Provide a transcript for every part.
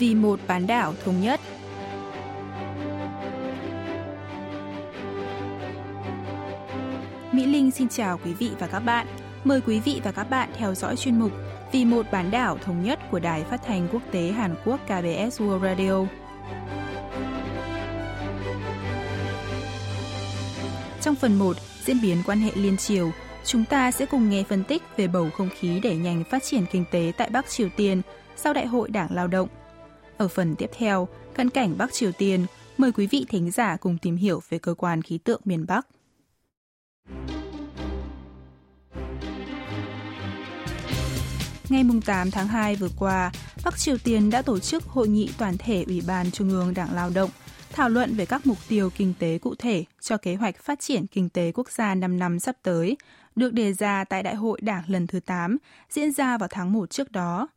vì một bán đảo thống nhất. Mỹ Linh xin chào quý vị và các bạn. Mời quý vị và các bạn theo dõi chuyên mục Vì một bán đảo thống nhất của Đài Phát thanh Quốc tế Hàn Quốc KBS World Radio. Trong phần 1, diễn biến quan hệ liên triều, chúng ta sẽ cùng nghe phân tích về bầu không khí đẩy nhanh phát triển kinh tế tại Bắc Triều Tiên sau Đại hội Đảng Lao động. Ở phần tiếp theo, cận cảnh Bắc Triều Tiên, mời quý vị thính giả cùng tìm hiểu về cơ quan khí tượng miền Bắc. Ngày 8 tháng 2 vừa qua, Bắc Triều Tiên đã tổ chức hội nghị toàn thể Ủy ban Trung ương Đảng Lao động thảo luận về các mục tiêu kinh tế cụ thể cho kế hoạch phát triển kinh tế quốc gia 5 năm sắp tới, được đề ra tại Đại hội Đảng lần thứ 8 diễn ra vào tháng 1 trước đó.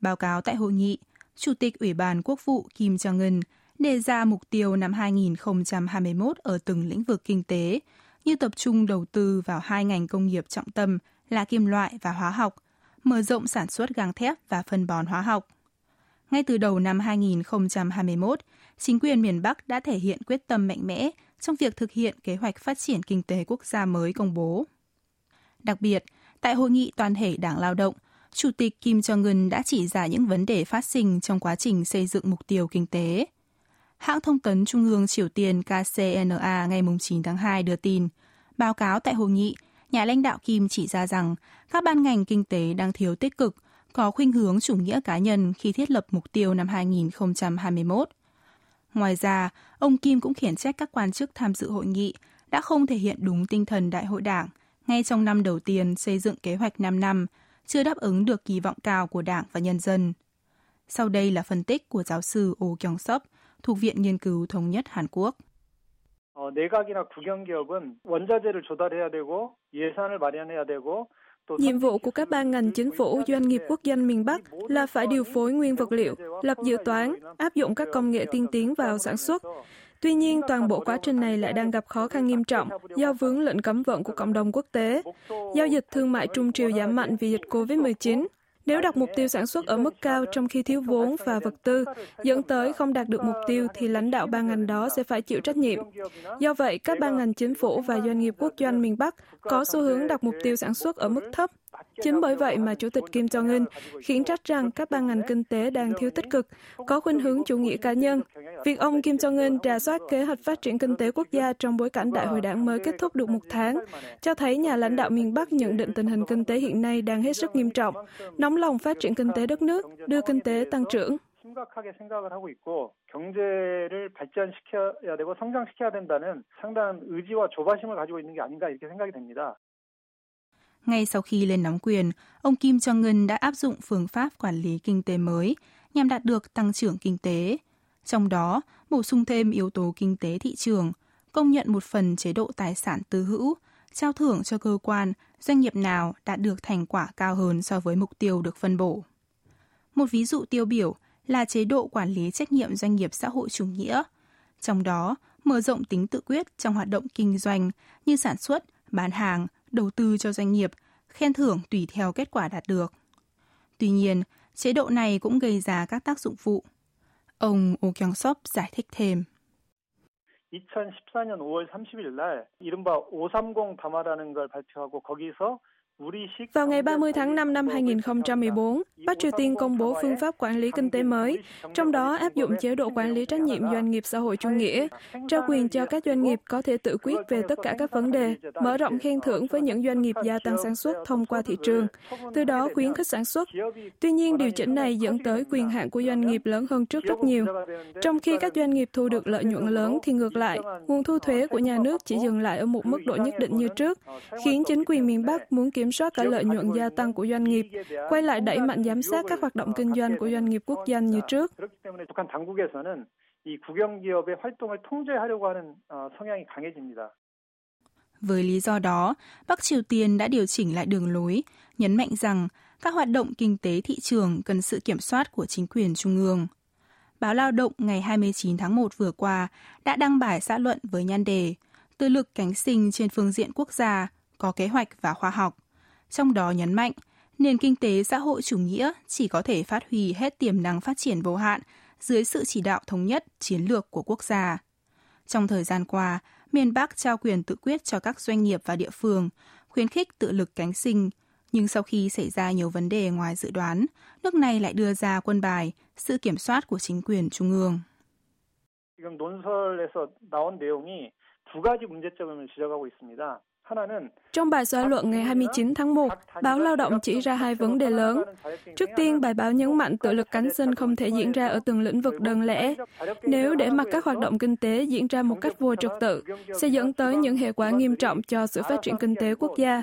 Báo cáo tại hội nghị, Chủ tịch Ủy ban Quốc vụ Kim Jong-un đề ra mục tiêu năm 2021 ở từng lĩnh vực kinh tế, như tập trung đầu tư vào hai ngành công nghiệp trọng tâm là kim loại và hóa học, mở rộng sản xuất gang thép và phân bón hóa học. Ngay từ đầu năm 2021, chính quyền miền Bắc đã thể hiện quyết tâm mạnh mẽ trong việc thực hiện kế hoạch phát triển kinh tế quốc gia mới công bố. Đặc biệt, tại hội nghị toàn thể Đảng Lao động, Chủ tịch Kim Jong-un đã chỉ ra những vấn đề phát sinh trong quá trình xây dựng mục tiêu kinh tế. Hãng thông tấn Trung ương Triều Tiên KCNA ngày 9 tháng 2 đưa tin, báo cáo tại hội nghị, nhà lãnh đạo Kim chỉ ra rằng các ban ngành kinh tế đang thiếu tích cực, có khuynh hướng chủ nghĩa cá nhân khi thiết lập mục tiêu năm 2021. Ngoài ra, ông Kim cũng khiển trách các quan chức tham dự hội nghị đã không thể hiện đúng tinh thần đại hội đảng ngay trong năm đầu tiên xây dựng kế hoạch 5 năm, chưa đáp ứng được kỳ vọng cao của đảng và nhân dân. Sau đây là phân tích của giáo sư Oh Kyung Sop thuộc Viện Nghiên cứu Thống nhất Hàn Quốc. 어, 내각이나 국영기업은 원자재를 조달해야 되고 예산을 마련해야 되고 Nhiệm vụ của các ban ngành chính phủ doanh nghiệp quốc doanh miền Bắc là phải điều phối nguyên vật liệu, lập dự toán, áp dụng các công nghệ tiên tiến vào sản xuất. Tuy nhiên, toàn bộ quá trình này lại đang gặp khó khăn nghiêm trọng do vướng lệnh cấm vận của cộng đồng quốc tế. Giao dịch thương mại trung triều giảm mạnh vì dịch COVID-19, nếu đặt mục tiêu sản xuất ở mức cao trong khi thiếu vốn và vật tư, dẫn tới không đạt được mục tiêu thì lãnh đạo ban ngành đó sẽ phải chịu trách nhiệm. Do vậy, các ban ngành chính phủ và doanh nghiệp quốc doanh miền Bắc có xu hướng đặt mục tiêu sản xuất ở mức thấp Chính bởi vậy mà Chủ tịch Kim Jong-un khiển trách rằng các ban ngành kinh tế đang thiếu tích cực, có khuynh hướng chủ nghĩa cá nhân. Việc ông Kim Jong-un trà soát kế hoạch phát triển kinh tế quốc gia trong bối cảnh đại hội đảng mới kết thúc được một tháng, cho thấy nhà lãnh đạo miền Bắc nhận định tình hình kinh tế hiện nay đang hết sức nghiêm trọng, nóng lòng phát triển kinh tế đất nước, đưa kinh tế tăng trưởng. 심각하게 생각을 하고 있고 경제를 발전시켜야 되고 성장시켜야 된다는 상당한 의지와 조바심을 가지고 있는 게 아닌가 이렇게 생각이 됩니다. Ngay sau khi lên nắm quyền, ông Kim Jong-un đã áp dụng phương pháp quản lý kinh tế mới nhằm đạt được tăng trưởng kinh tế. Trong đó, bổ sung thêm yếu tố kinh tế thị trường, công nhận một phần chế độ tài sản tư hữu, trao thưởng cho cơ quan, doanh nghiệp nào đạt được thành quả cao hơn so với mục tiêu được phân bổ. Một ví dụ tiêu biểu là chế độ quản lý trách nhiệm doanh nghiệp xã hội chủ nghĩa. Trong đó, mở rộng tính tự quyết trong hoạt động kinh doanh như sản xuất, bán hàng, đầu tư cho doanh nghiệp, khen thưởng tùy theo kết quả đạt được. Tuy nhiên, chế độ này cũng gây ra các tác dụng phụ. Ông Oh Kyung Sop giải thích thêm. 2014년 5월 30일 날 이른바 530 담화라는 걸 발표하고 거기서 vào ngày 30 tháng 5 năm 2014, Bắc Triều Tiên công bố phương pháp quản lý kinh tế mới, trong đó áp dụng chế độ quản lý trách nhiệm doanh nghiệp xã hội chủ nghĩa, trao quyền cho các doanh nghiệp có thể tự quyết về tất cả các vấn đề, mở rộng khen thưởng với những doanh nghiệp gia tăng sản xuất thông qua thị trường, từ đó khuyến khích sản xuất. Tuy nhiên, điều chỉnh này dẫn tới quyền hạn của doanh nghiệp lớn hơn trước rất nhiều. Trong khi các doanh nghiệp thu được lợi nhuận lớn thì ngược lại, nguồn thu thuế của nhà nước chỉ dừng lại ở một mức độ nhất định như trước, khiến chính quyền miền Bắc muốn kiểm soát cả lợi nhuận gia tăng của doanh nghiệp, quay lại đẩy mạnh giám sát các hoạt động kinh doanh của doanh nghiệp quốc doanh như trước. Với lý do đó, Bắc Triều Tiên đã điều chỉnh lại đường lối, nhấn mạnh rằng các hoạt động kinh tế thị trường cần sự kiểm soát của chính quyền trung ương. Báo Lao động ngày 29 tháng 1 vừa qua đã đăng bài xã luận với nhan đề Tư lực cánh sinh trên phương diện quốc gia, có kế hoạch và khoa học trong đó nhấn mạnh nền kinh tế xã hội chủ nghĩa chỉ có thể phát huy hết tiềm năng phát triển vô hạn dưới sự chỉ đạo thống nhất chiến lược của quốc gia. Trong thời gian qua, miền Bắc trao quyền tự quyết cho các doanh nghiệp và địa phương, khuyến khích tự lực cánh sinh, nhưng sau khi xảy ra nhiều vấn đề ngoài dự đoán, nước này lại đưa ra quân bài sự kiểm soát của chính quyền trung ương. 지금 논설에서 나온 내용이 두 가지 문제점을 지적하고 있습니다. Trong bài xã luận ngày 29 tháng 1, báo Lao động chỉ ra hai vấn đề lớn. Trước tiên, bài báo nhấn mạnh tự lực cánh sinh không thể diễn ra ở từng lĩnh vực đơn lẻ. Nếu để mặc các hoạt động kinh tế diễn ra một cách vô trật tự, sẽ dẫn tới những hệ quả nghiêm trọng cho sự phát triển kinh tế quốc gia.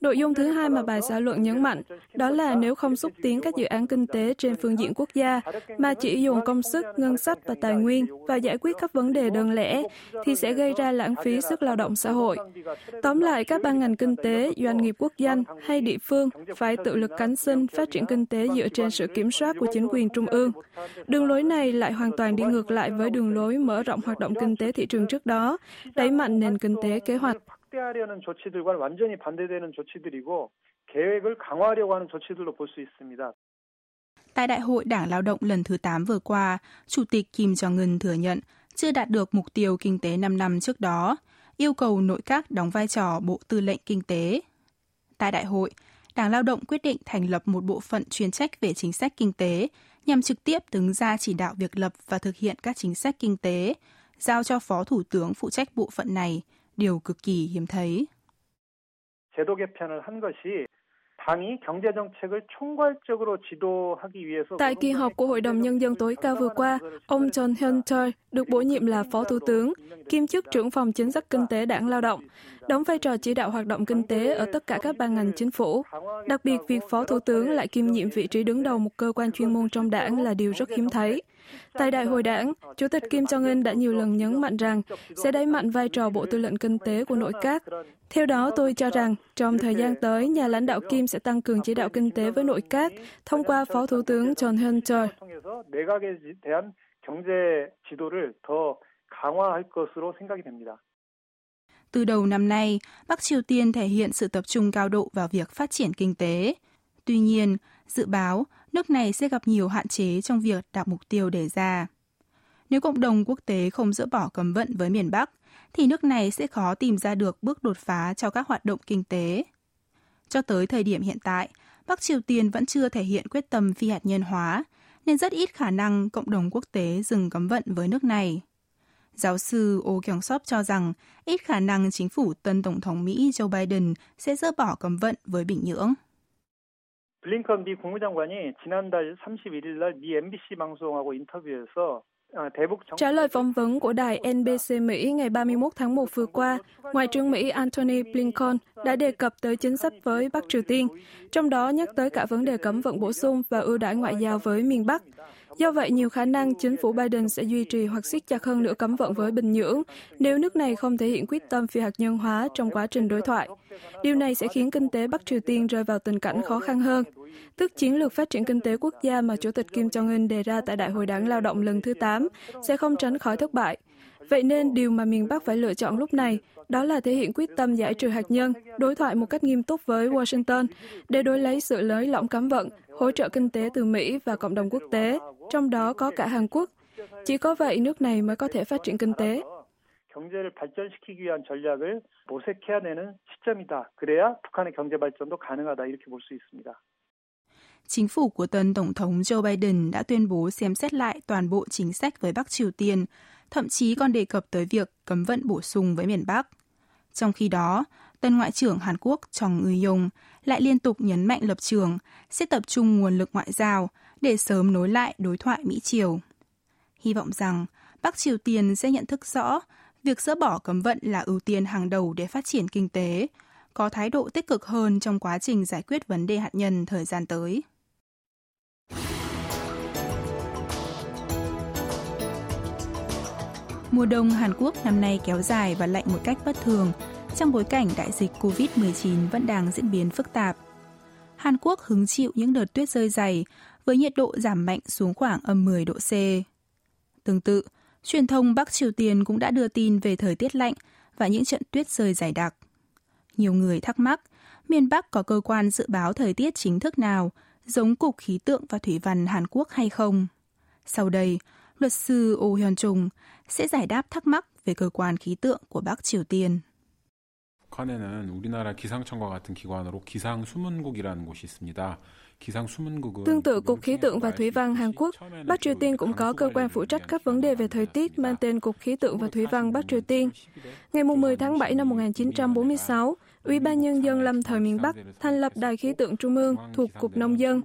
Nội dung thứ hai mà bài xã luận nhấn mạnh, đó là nếu không xúc tiến các dự án kinh tế trên phương diện quốc gia, mà chỉ dùng công sức, ngân sách và tài nguyên và giải quyết các vấn đề đơn lẻ, thì sẽ gây ra lãng phí sức lao động xã hội. Tóm lại, các ban ngành kinh tế, doanh nghiệp quốc danh hay địa phương phải tự lực cánh sinh phát triển kinh tế dựa trên sự kiểm soát của chính quyền trung ương. Đường lối này lại hoàn toàn đi ngược lại với đường lối mở rộng hoạt động kinh tế thị trường trước đó, đẩy mạnh nền kinh tế kế hoạch. Tại Đại hội Đảng Lao động lần thứ 8 vừa qua, Chủ tịch Kim Jong-un thừa nhận chưa đạt được mục tiêu kinh tế 5 năm trước đó, yêu cầu nội các đóng vai trò Bộ Tư lệnh Kinh tế. Tại đại hội, Đảng Lao động quyết định thành lập một bộ phận chuyên trách về chính sách kinh tế nhằm trực tiếp đứng ra chỉ đạo việc lập và thực hiện các chính sách kinh tế, giao cho Phó Thủ tướng phụ trách bộ phận này, điều cực kỳ hiếm thấy. 제도 개편을 한 것이 Tại kỳ họp của Hội đồng Nhân dân tối cao vừa qua, ông John Hyun Choi được bổ nhiệm là Phó Thủ tướng, kiêm chức trưởng phòng chính sách kinh tế đảng lao động, đóng vai trò chỉ đạo hoạt động kinh tế ở tất cả các ban ngành chính phủ. Đặc biệt, việc Phó Thủ tướng lại kiêm nhiệm vị trí đứng đầu một cơ quan chuyên môn trong đảng là điều rất hiếm thấy. Tại Đại hội đảng, Chủ tịch Kim Jong-un đã nhiều lần nhấn mạnh rằng sẽ đẩy mạnh vai trò Bộ Tư lệnh Kinh tế của nội các. Theo đó, tôi cho rằng trong thời gian tới, nhà lãnh đạo Kim sẽ tăng cường chỉ đạo kinh tế với nội các thông qua Phó Thủ tướng John Choi. Từ đầu năm nay, Bắc Triều Tiên thể hiện sự tập trung cao độ vào việc phát triển kinh tế. Tuy nhiên, dự báo nước này sẽ gặp nhiều hạn chế trong việc đạt mục tiêu đề ra. Nếu cộng đồng quốc tế không dỡ bỏ cấm vận với miền Bắc, thì nước này sẽ khó tìm ra được bước đột phá cho các hoạt động kinh tế. Cho tới thời điểm hiện tại, Bắc Triều Tiên vẫn chưa thể hiện quyết tâm phi hạt nhân hóa, nên rất ít khả năng cộng đồng quốc tế dừng cấm vận với nước này. Giáo sư Oh Kyung Sop cho rằng ít khả năng chính phủ tân Tổng thống Mỹ Joe Biden sẽ dỡ bỏ cấm vận với Bình Nhưỡng. 블링컨 미 국무장관이 지난달 31일 날미 MBC 방송하고 인터뷰에서 Trả lời phỏng vấn của đài NBC Mỹ ngày 31 tháng 1 vừa qua, Ngoại trưởng Mỹ Antony Blinken đã đề cập tới chính sách với Bắc Triều Tiên, trong đó nhắc tới cả vấn đề cấm vận bổ sung và ưu đãi ngoại giao với miền Bắc. Do vậy, nhiều khả năng chính phủ Biden sẽ duy trì hoặc siết chặt hơn nữa cấm vận với Bình Nhưỡng nếu nước này không thể hiện quyết tâm phi hạt nhân hóa trong quá trình đối thoại. Điều này sẽ khiến kinh tế Bắc Triều Tiên rơi vào tình cảnh khó khăn hơn. Tức chiến lược phát triển kinh tế quốc gia mà Chủ tịch Kim Jong-un đề ra tại Đại hội đảng lao động lần thứ 8 sẽ không tránh khỏi thất bại. Vậy nên điều mà miền Bắc phải lựa chọn lúc này đó là thể hiện quyết tâm giải trừ hạt nhân, đối thoại một cách nghiêm túc với Washington để đối lấy sự lới lỏng cấm vận, hỗ trợ kinh tế từ Mỹ và cộng đồng quốc tế, trong đó có cả Hàn Quốc. Chỉ có vậy nước này mới có thể phát triển kinh tế. 경제를 발전시키기 위한 전략을 모색해야 되는 시점이다. 그래야 북한의 경제 발전도 가능하다. 이렇게 볼 수 있습니다. Chính phủ của tân Tổng thống Joe Biden đã tuyên bố xem xét lại toàn bộ chính sách với Bắc Triều Tiên, thậm chí còn đề cập tới việc cấm vận bổ sung với miền Bắc. Trong khi đó, tân Ngoại trưởng Hàn Quốc Chong Eui-yong lại liên tục nhấn mạnh lập trường sẽ tập trung nguồn lực ngoại giao để sớm nối lại đối thoại Mỹ-Triều. Hy vọng rằng Bắc Triều Tiên sẽ nhận thức rõ việc dỡ bỏ cấm vận là ưu tiên hàng đầu để phát triển kinh tế, có thái độ tích cực hơn trong quá trình giải quyết vấn đề hạt nhân thời gian tới. Mùa đông Hàn Quốc năm nay kéo dài và lạnh một cách bất thường trong bối cảnh đại dịch COVID-19 vẫn đang diễn biến phức tạp. Hàn Quốc hứng chịu những đợt tuyết rơi dày với nhiệt độ giảm mạnh xuống khoảng âm 10 độ C. Tương tự, truyền thông Bắc Triều Tiên cũng đã đưa tin về thời tiết lạnh và những trận tuyết rơi dày đặc. Nhiều người thắc mắc, miền Bắc có cơ quan dự báo thời tiết chính thức nào, giống Cục Khí tượng và Thủy văn Hàn Quốc hay không? Sau đây, luật sư Oh Hyun Chung sẽ giải đáp thắc mắc về cơ quan khí tượng của Bắc Triều Tiên. 북한에는 우리나라 기상청과 같은 기관으로 기상수문국이라는 곳이 있습니다. Tương tự Cục Khí tượng và Thủy văn Hàn Quốc, Bắc Triều Tiên cũng có cơ quan phụ trách các vấn đề về thời tiết mang tên Cục Khí tượng và Thủy văn Bắc Triều Tiên. Ngày 10 tháng 7 năm 1946, Ủy ban Nhân dân lâm thời miền Bắc thành lập Đài khí tượng Trung ương thuộc Cục Nông dân.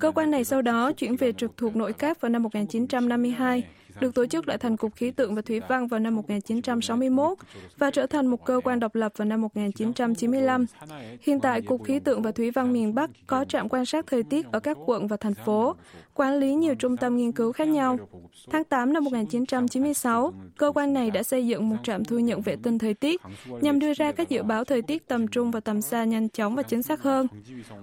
Cơ quan này sau đó chuyển về trực thuộc nội các vào năm 1952 được tổ chức lại thành Cục Khí tượng và Thủy văn vào năm 1961 và trở thành một cơ quan độc lập vào năm 1995. Hiện tại, Cục Khí tượng và Thủy văn miền Bắc có trạm quan sát thời tiết ở các quận và thành phố, quản lý nhiều trung tâm nghiên cứu khác nhau. Tháng 8 năm 1996, cơ quan này đã xây dựng một trạm thu nhận vệ tinh thời tiết nhằm đưa ra các dự báo thời tiết tầm trung và tầm xa nhanh chóng và chính xác hơn.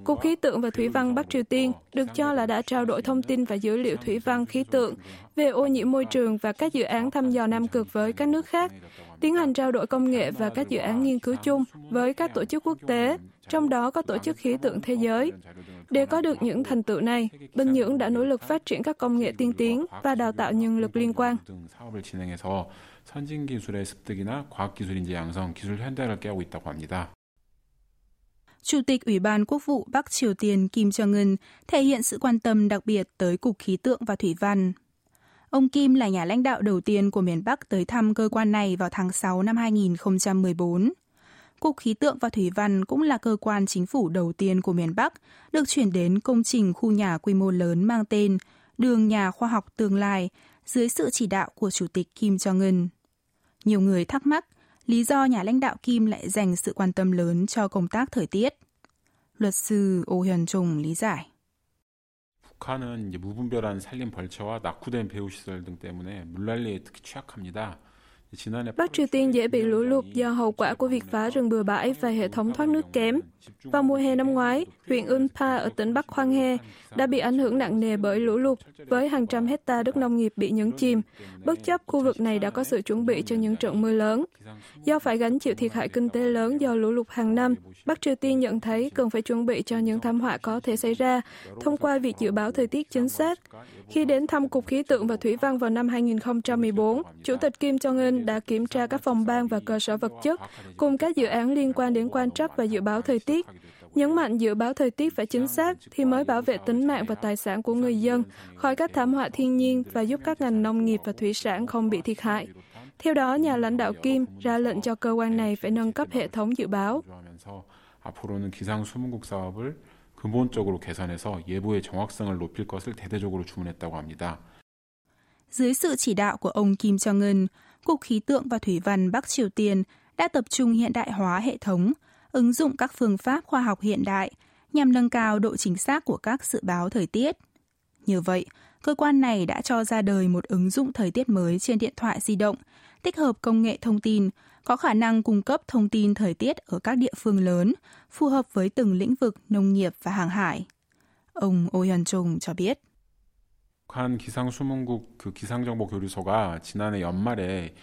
Cục Khí tượng và Thủy văn Bắc Triều Tiên được cho là đã trao đổi thông tin và dữ liệu thủy văn khí tượng về ô nhiễm môi trường và các dự án thăm dò Nam Cực với các nước khác, tiến hành trao đổi công nghệ và các dự án nghiên cứu chung với các tổ chức quốc tế, trong đó có Tổ chức Khí tượng Thế giới. Để có được những thành tựu này, Bình Nhưỡng đã nỗ lực phát triển các công nghệ tiên tiến và đào tạo nhân lực liên quan. Chủ tịch Ủy ban Quốc vụ Bắc Triều Tiên Kim Jong-un thể hiện sự quan tâm đặc biệt tới Cục Khí tượng và Thủy văn. Ông Kim là nhà lãnh đạo đầu tiên của miền Bắc tới thăm cơ quan này vào tháng 6 năm 2014. Cục Khí tượng và Thủy văn cũng là cơ quan chính phủ đầu tiên của miền Bắc được chuyển đến công trình khu nhà quy mô lớn mang tên Đường Nhà Khoa học Tương lai dưới sự chỉ đạo của Chủ tịch Kim Jong-un. Nhiều người thắc mắc lý do nhà lãnh đạo Kim lại dành sự quan tâm lớn cho công tác thời tiết. Luật sư Oh Hyun Chung lý giải. 북한은 무분별한 산림 벌채와 낙후된 배후 시설 등 때문에 물난리에 특히 취약합니다. Bắc Triều Tiên dễ bị lũ lụt do hậu quả của việc phá rừng bừa bãi và hệ thống thoát nước kém. Vào mùa hè năm ngoái, huyện Unpa ở tỉnh Bắc Khoang He đã bị ảnh hưởng nặng nề bởi lũ lụt, với hàng trăm hecta đất nông nghiệp bị nhấn chìm. Bất chấp khu vực này đã có sự chuẩn bị cho những trận mưa lớn. Do phải gánh chịu thiệt hại kinh tế lớn do lũ lụt hàng năm, Bắc Triều Tiên nhận thấy cần phải chuẩn bị cho những thảm họa có thể xảy ra thông qua việc dự báo thời tiết chính xác. Khi đến thăm Cục Khí tượng và Thủy văn vào năm 2014, Chủ tịch Kim Jong-un đã kiểm tra các phòng ban và cơ sở vật chất cùng các dự án liên quan đến quan trắc và dự báo thời tiết. Nhấn mạnh dự báo thời tiết phải chính xác thì mới bảo vệ tính mạng và tài sản của người dân khỏi các thảm họa thiên nhiên và giúp các ngành nông nghiệp và thủy sản không bị thiệt hại. Theo đó, nhà lãnh đạo Kim ra lệnh cho cơ quan này phải nâng cấp hệ thống dự báo. 앞으로는 기상 수문국 사업을 근본적으로 개선해서 예보의 정확성을 높일 것을 대대적으로 주문했다고 합니다. Dưới sự chỉ đạo của ông Kim Jong-un, Cục Khí tượng và Thủy văn Bắc Triều Tiên đã tập trung hiện đại hóa hệ thống, ứng dụng các phương pháp khoa học hiện đại nhằm nâng cao độ chính xác của các dự báo thời tiết. Như vậy, cơ quan này đã cho ra đời một ứng dụng thời tiết mới trên điện thoại di động, tích hợp công nghệ thông tin, có khả năng cung cấp thông tin thời tiết ở các địa phương lớn, phù hợp với từng lĩnh vực nông nghiệp và hàng hải. Ông Oh Hyun Chung cho biết. 북한 기상수문국 그 기상정보 교류소가 지난해 연말에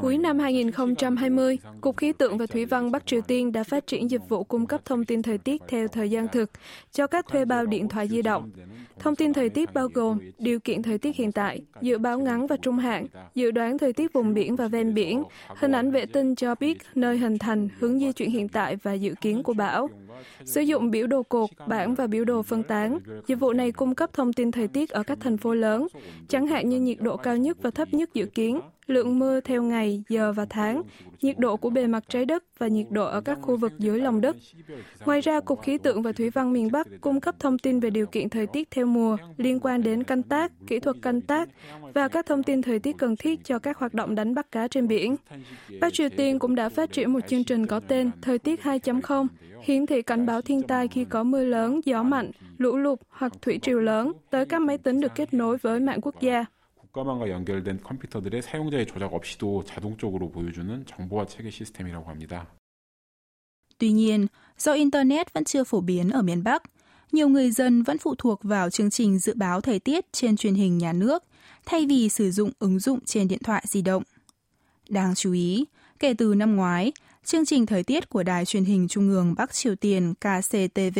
Cuối năm 2020, Cục Khí tượng và Thủy văn Bắc Triều Tiên đã phát triển dịch vụ cung cấp thông tin thời tiết theo thời gian thực cho các thuê bao điện thoại di động. Thông tin thời tiết bao gồm điều kiện thời tiết hiện tại, dự báo ngắn và trung hạn, dự đoán thời tiết vùng biển và ven biển, hình ảnh vệ tinh cho biết nơi hình thành, hướng di chuyển hiện tại và dự kiến của bão. Sử dụng biểu đồ cột, bảng và biểu đồ phân tán, dịch vụ này cung cấp thông tin thời tiết ở các thành phố lớn, chẳng hạn như nhiệt độ cao nhất và thấp nhất dự kiến, lượng mưa theo ngày, giờ và tháng, nhiệt độ của bề mặt trái đất và nhiệt độ ở các khu vực dưới lòng đất. Ngoài ra, Cục Khí tượng và Thủy văn miền Bắc cung cấp thông tin về điều kiện thời tiết theo mùa liên quan đến canh tác, kỹ thuật canh tác và các thông tin thời tiết cần thiết cho các hoạt động đánh bắt cá trên biển. Bắc Triều Tiên cũng đã phát triển một chương trình có tên Thời tiết 2.0, hiển thị cảnh báo thiên tai khi có mưa lớn, gió mạnh, lũ lụt hoặc thủy triều lớn tới các máy tính được kết nối với mạng quốc gia. 국가망과 연결된 컴퓨터들의 사용자의 조작 없이도 자동적으로 보여주는 정보화 체계 시스템이라고 합니다. Tuy nhiên, do Internet vẫn chưa phổ biến ở miền Bắc, nhiều người dân vẫn phụ thuộc vào chương trình dự báo thời tiết trên truyền hình nhà nước thay vì sử dụng ứng dụng trên điện thoại di động. Đáng chú ý, kể từ năm ngoái, chương trình thời tiết của Đài truyền hình Trung ương Bắc Triều Tiên KCTV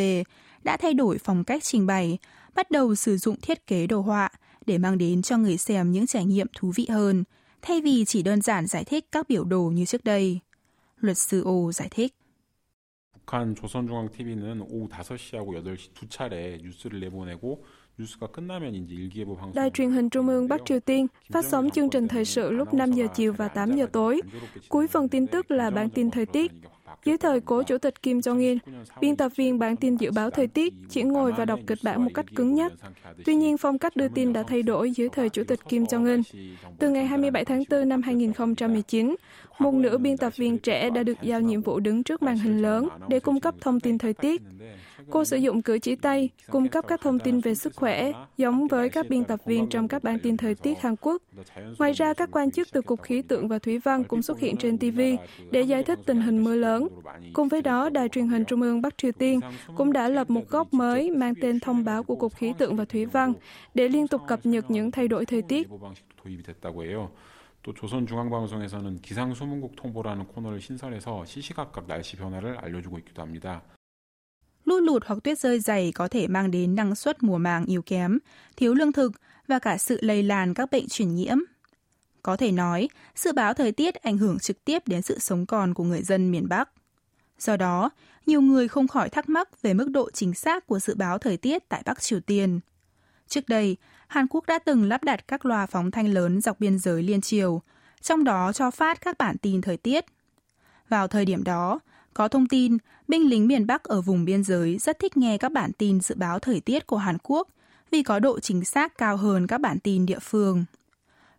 đã thay đổi phong cách trình bày, bắt đầu sử dụng thiết kế đồ họa để mang đến cho người xem những trải nghiệm thú vị hơn, thay vì chỉ đơn giản giải thích các biểu đồ như trước đây. Luật sư Ô giải thích. 북한 조선중앙TV는 오후 5시하고 8시 두 차례 뉴스를 내보내고 Đài truyền hình Trung ương Bắc Triều Tiên phát sóng chương trình thời sự lúc 5 giờ chiều và 8 giờ tối. Cuối phần tin tức là bản tin thời tiết. Dưới thời cố Chủ tịch Kim Jong-un, biên tập viên bản tin dự báo thời tiết chỉ ngồi và đọc kịch bản một cách cứng nhắc. Tuy nhiên, phong cách đưa tin đã thay đổi dưới thời Chủ tịch Kim Jong-un. Từ ngày 27 tháng 4 năm 2019, một nữ biên tập viên trẻ đã được giao nhiệm vụ đứng trước màn hình lớn để cung cấp thông tin thời tiết. Cô sử dụng cử chỉ tay, cung cấp các thông tin về sức khỏe, giống với các biên tập viên trong các bản tin thời tiết Hàn Quốc. Ngoài ra, các quan chức từ Cục Khí tượng và Thủy văn cũng xuất hiện trên TV để giải thích tình hình mưa lớn. Cùng với đó, Đài truyền hình Trung ương Bắc Triều Tiên cũng đã lập một góc mới mang tên thông báo của Cục Khí tượng và Thủy văn để liên tục cập nhật những thay đổi thời tiết. 또 조선중앙방송에서는 기상소문국 통보라는 코너를 신설해서 시시각각 날씨 변화를 알려주고 있기도 합니다. Lũ lụt hoặc tuyết rơi dày có thể mang đến năng suất mùa màng yếu kém, thiếu lương thực và cả sự lây lan các bệnh truyền nhiễm. Có thể nói, dự báo thời tiết ảnh hưởng trực tiếp đến sự sống còn của người dân miền Bắc. Do đó, nhiều người không khỏi thắc mắc về mức độ chính xác của dự báo thời tiết tại Bắc Triều Tiên. Trước đây, Hàn Quốc đã từng lắp đặt các loa phóng thanh lớn dọc biên giới liên triều, trong đó cho phát các bản tin thời tiết. Vào thời điểm đó, có thông tin binh lính miền Bắc ở vùng biên giới rất thích nghe các bản tin dự báo thời tiết của Hàn Quốc vì có độ chính xác cao hơn các bản tin địa phương.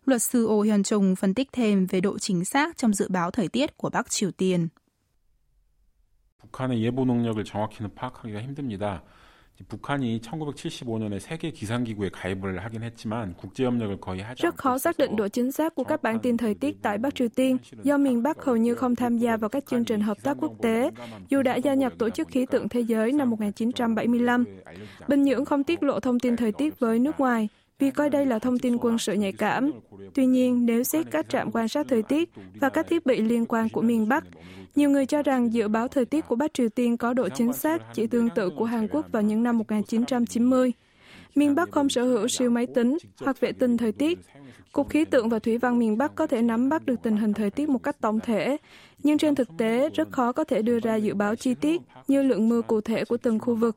Luật sư Oh Hyun Chung phân tích thêm về độ chính xác trong dự báo thời tiết của Bắc Triều Tiên. 북한의 예보 능력을 정확히는 파악하기가 힘듭니다. Rất khó xác định độ chính xác của các bản tin thời tiết tại Bắc Triều Tiên do miền Bắc hầu như không tham gia vào các chương trình hợp tác quốc tế, dù đã gia nhập Tổ chức Khí tượng Thế giới năm 1975. Bình Nhưỡng không tiết lộ thông tin thời tiết với nước ngoài vì coi đây là thông tin quân sự nhạy cảm. Tuy nhiên, nếu xét các trạm quan sát thời tiết và các thiết bị liên quan của miền Bắc, nhiều người cho rằng dự báo thời tiết của Bắc Triều Tiên có độ chính xác chỉ tương tự của Hàn Quốc vào những năm 1990. Miền Bắc không sở hữu siêu máy tính hoặc vệ tinh thời tiết. Cục Khí tượng và Thủy văn miền Bắc có thể nắm bắt được tình hình thời tiết một cách tổng thể, nhưng trên thực tế rất khó có thể đưa ra dự báo chi tiết như lượng mưa cụ thể của từng khu vực.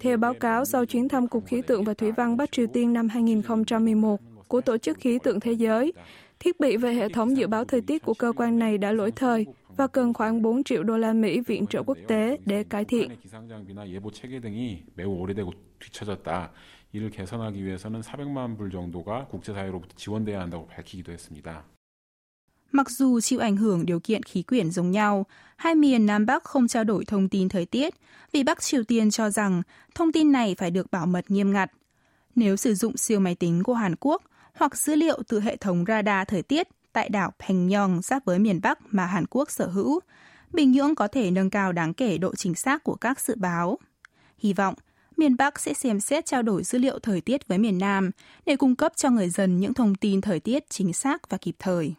Theo báo cáo sau chuyến thăm Cục Khí tượng và Thủy văn Bắc Triều Tiên năm 2011 của Tổ chức Khí tượng Thế giới, thiết bị và hệ thống dự báo thời tiết của cơ quan này đã lỗi thời và cần khoảng 4 triệu đô la Mỹ viện trợ quốc tế để cải thiện. 이를 개선하기 위해서는 400만 불 정도가 국제사회로부터 지원돼야 한다고 밝히기도 했습니다. Mặc dù chịu ảnh hưởng điều kiện khí quyển giống nhau, hai miền Nam Bắc không trao đổi thông tin thời tiết vì Bắc Triều Tiên cho rằng thông tin này phải được bảo mật nghiêm ngặt. Nếu sử dụng siêu máy tính của Hàn Quốc hoặc dữ liệu từ hệ thống radar thời tiết tại đảo Pengyong giáp với miền Bắc mà Hàn Quốc sở hữu, Bình Nhưỡng có thể nâng cao đáng kể độ chính xác của các dự báo. Hy vọng miền Bắc sẽ xem xét trao đổi dữ liệu thời tiết với miền Nam để cung cấp cho người dân những thông tin thời tiết chính xác và kịp thời.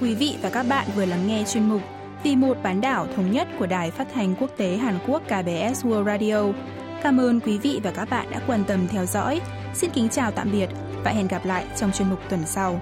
Quý vị và các bạn vừa lắng nghe chuyên mục Vì một bán đảo thống nhất của Đài Phát thanh Quốc tế Hàn Quốc KBS World Radio. Cảm ơn quý vị và các bạn đã quan tâm theo dõi. Xin kính chào tạm biệt và hẹn gặp lại trong chuyên mục tuần sau.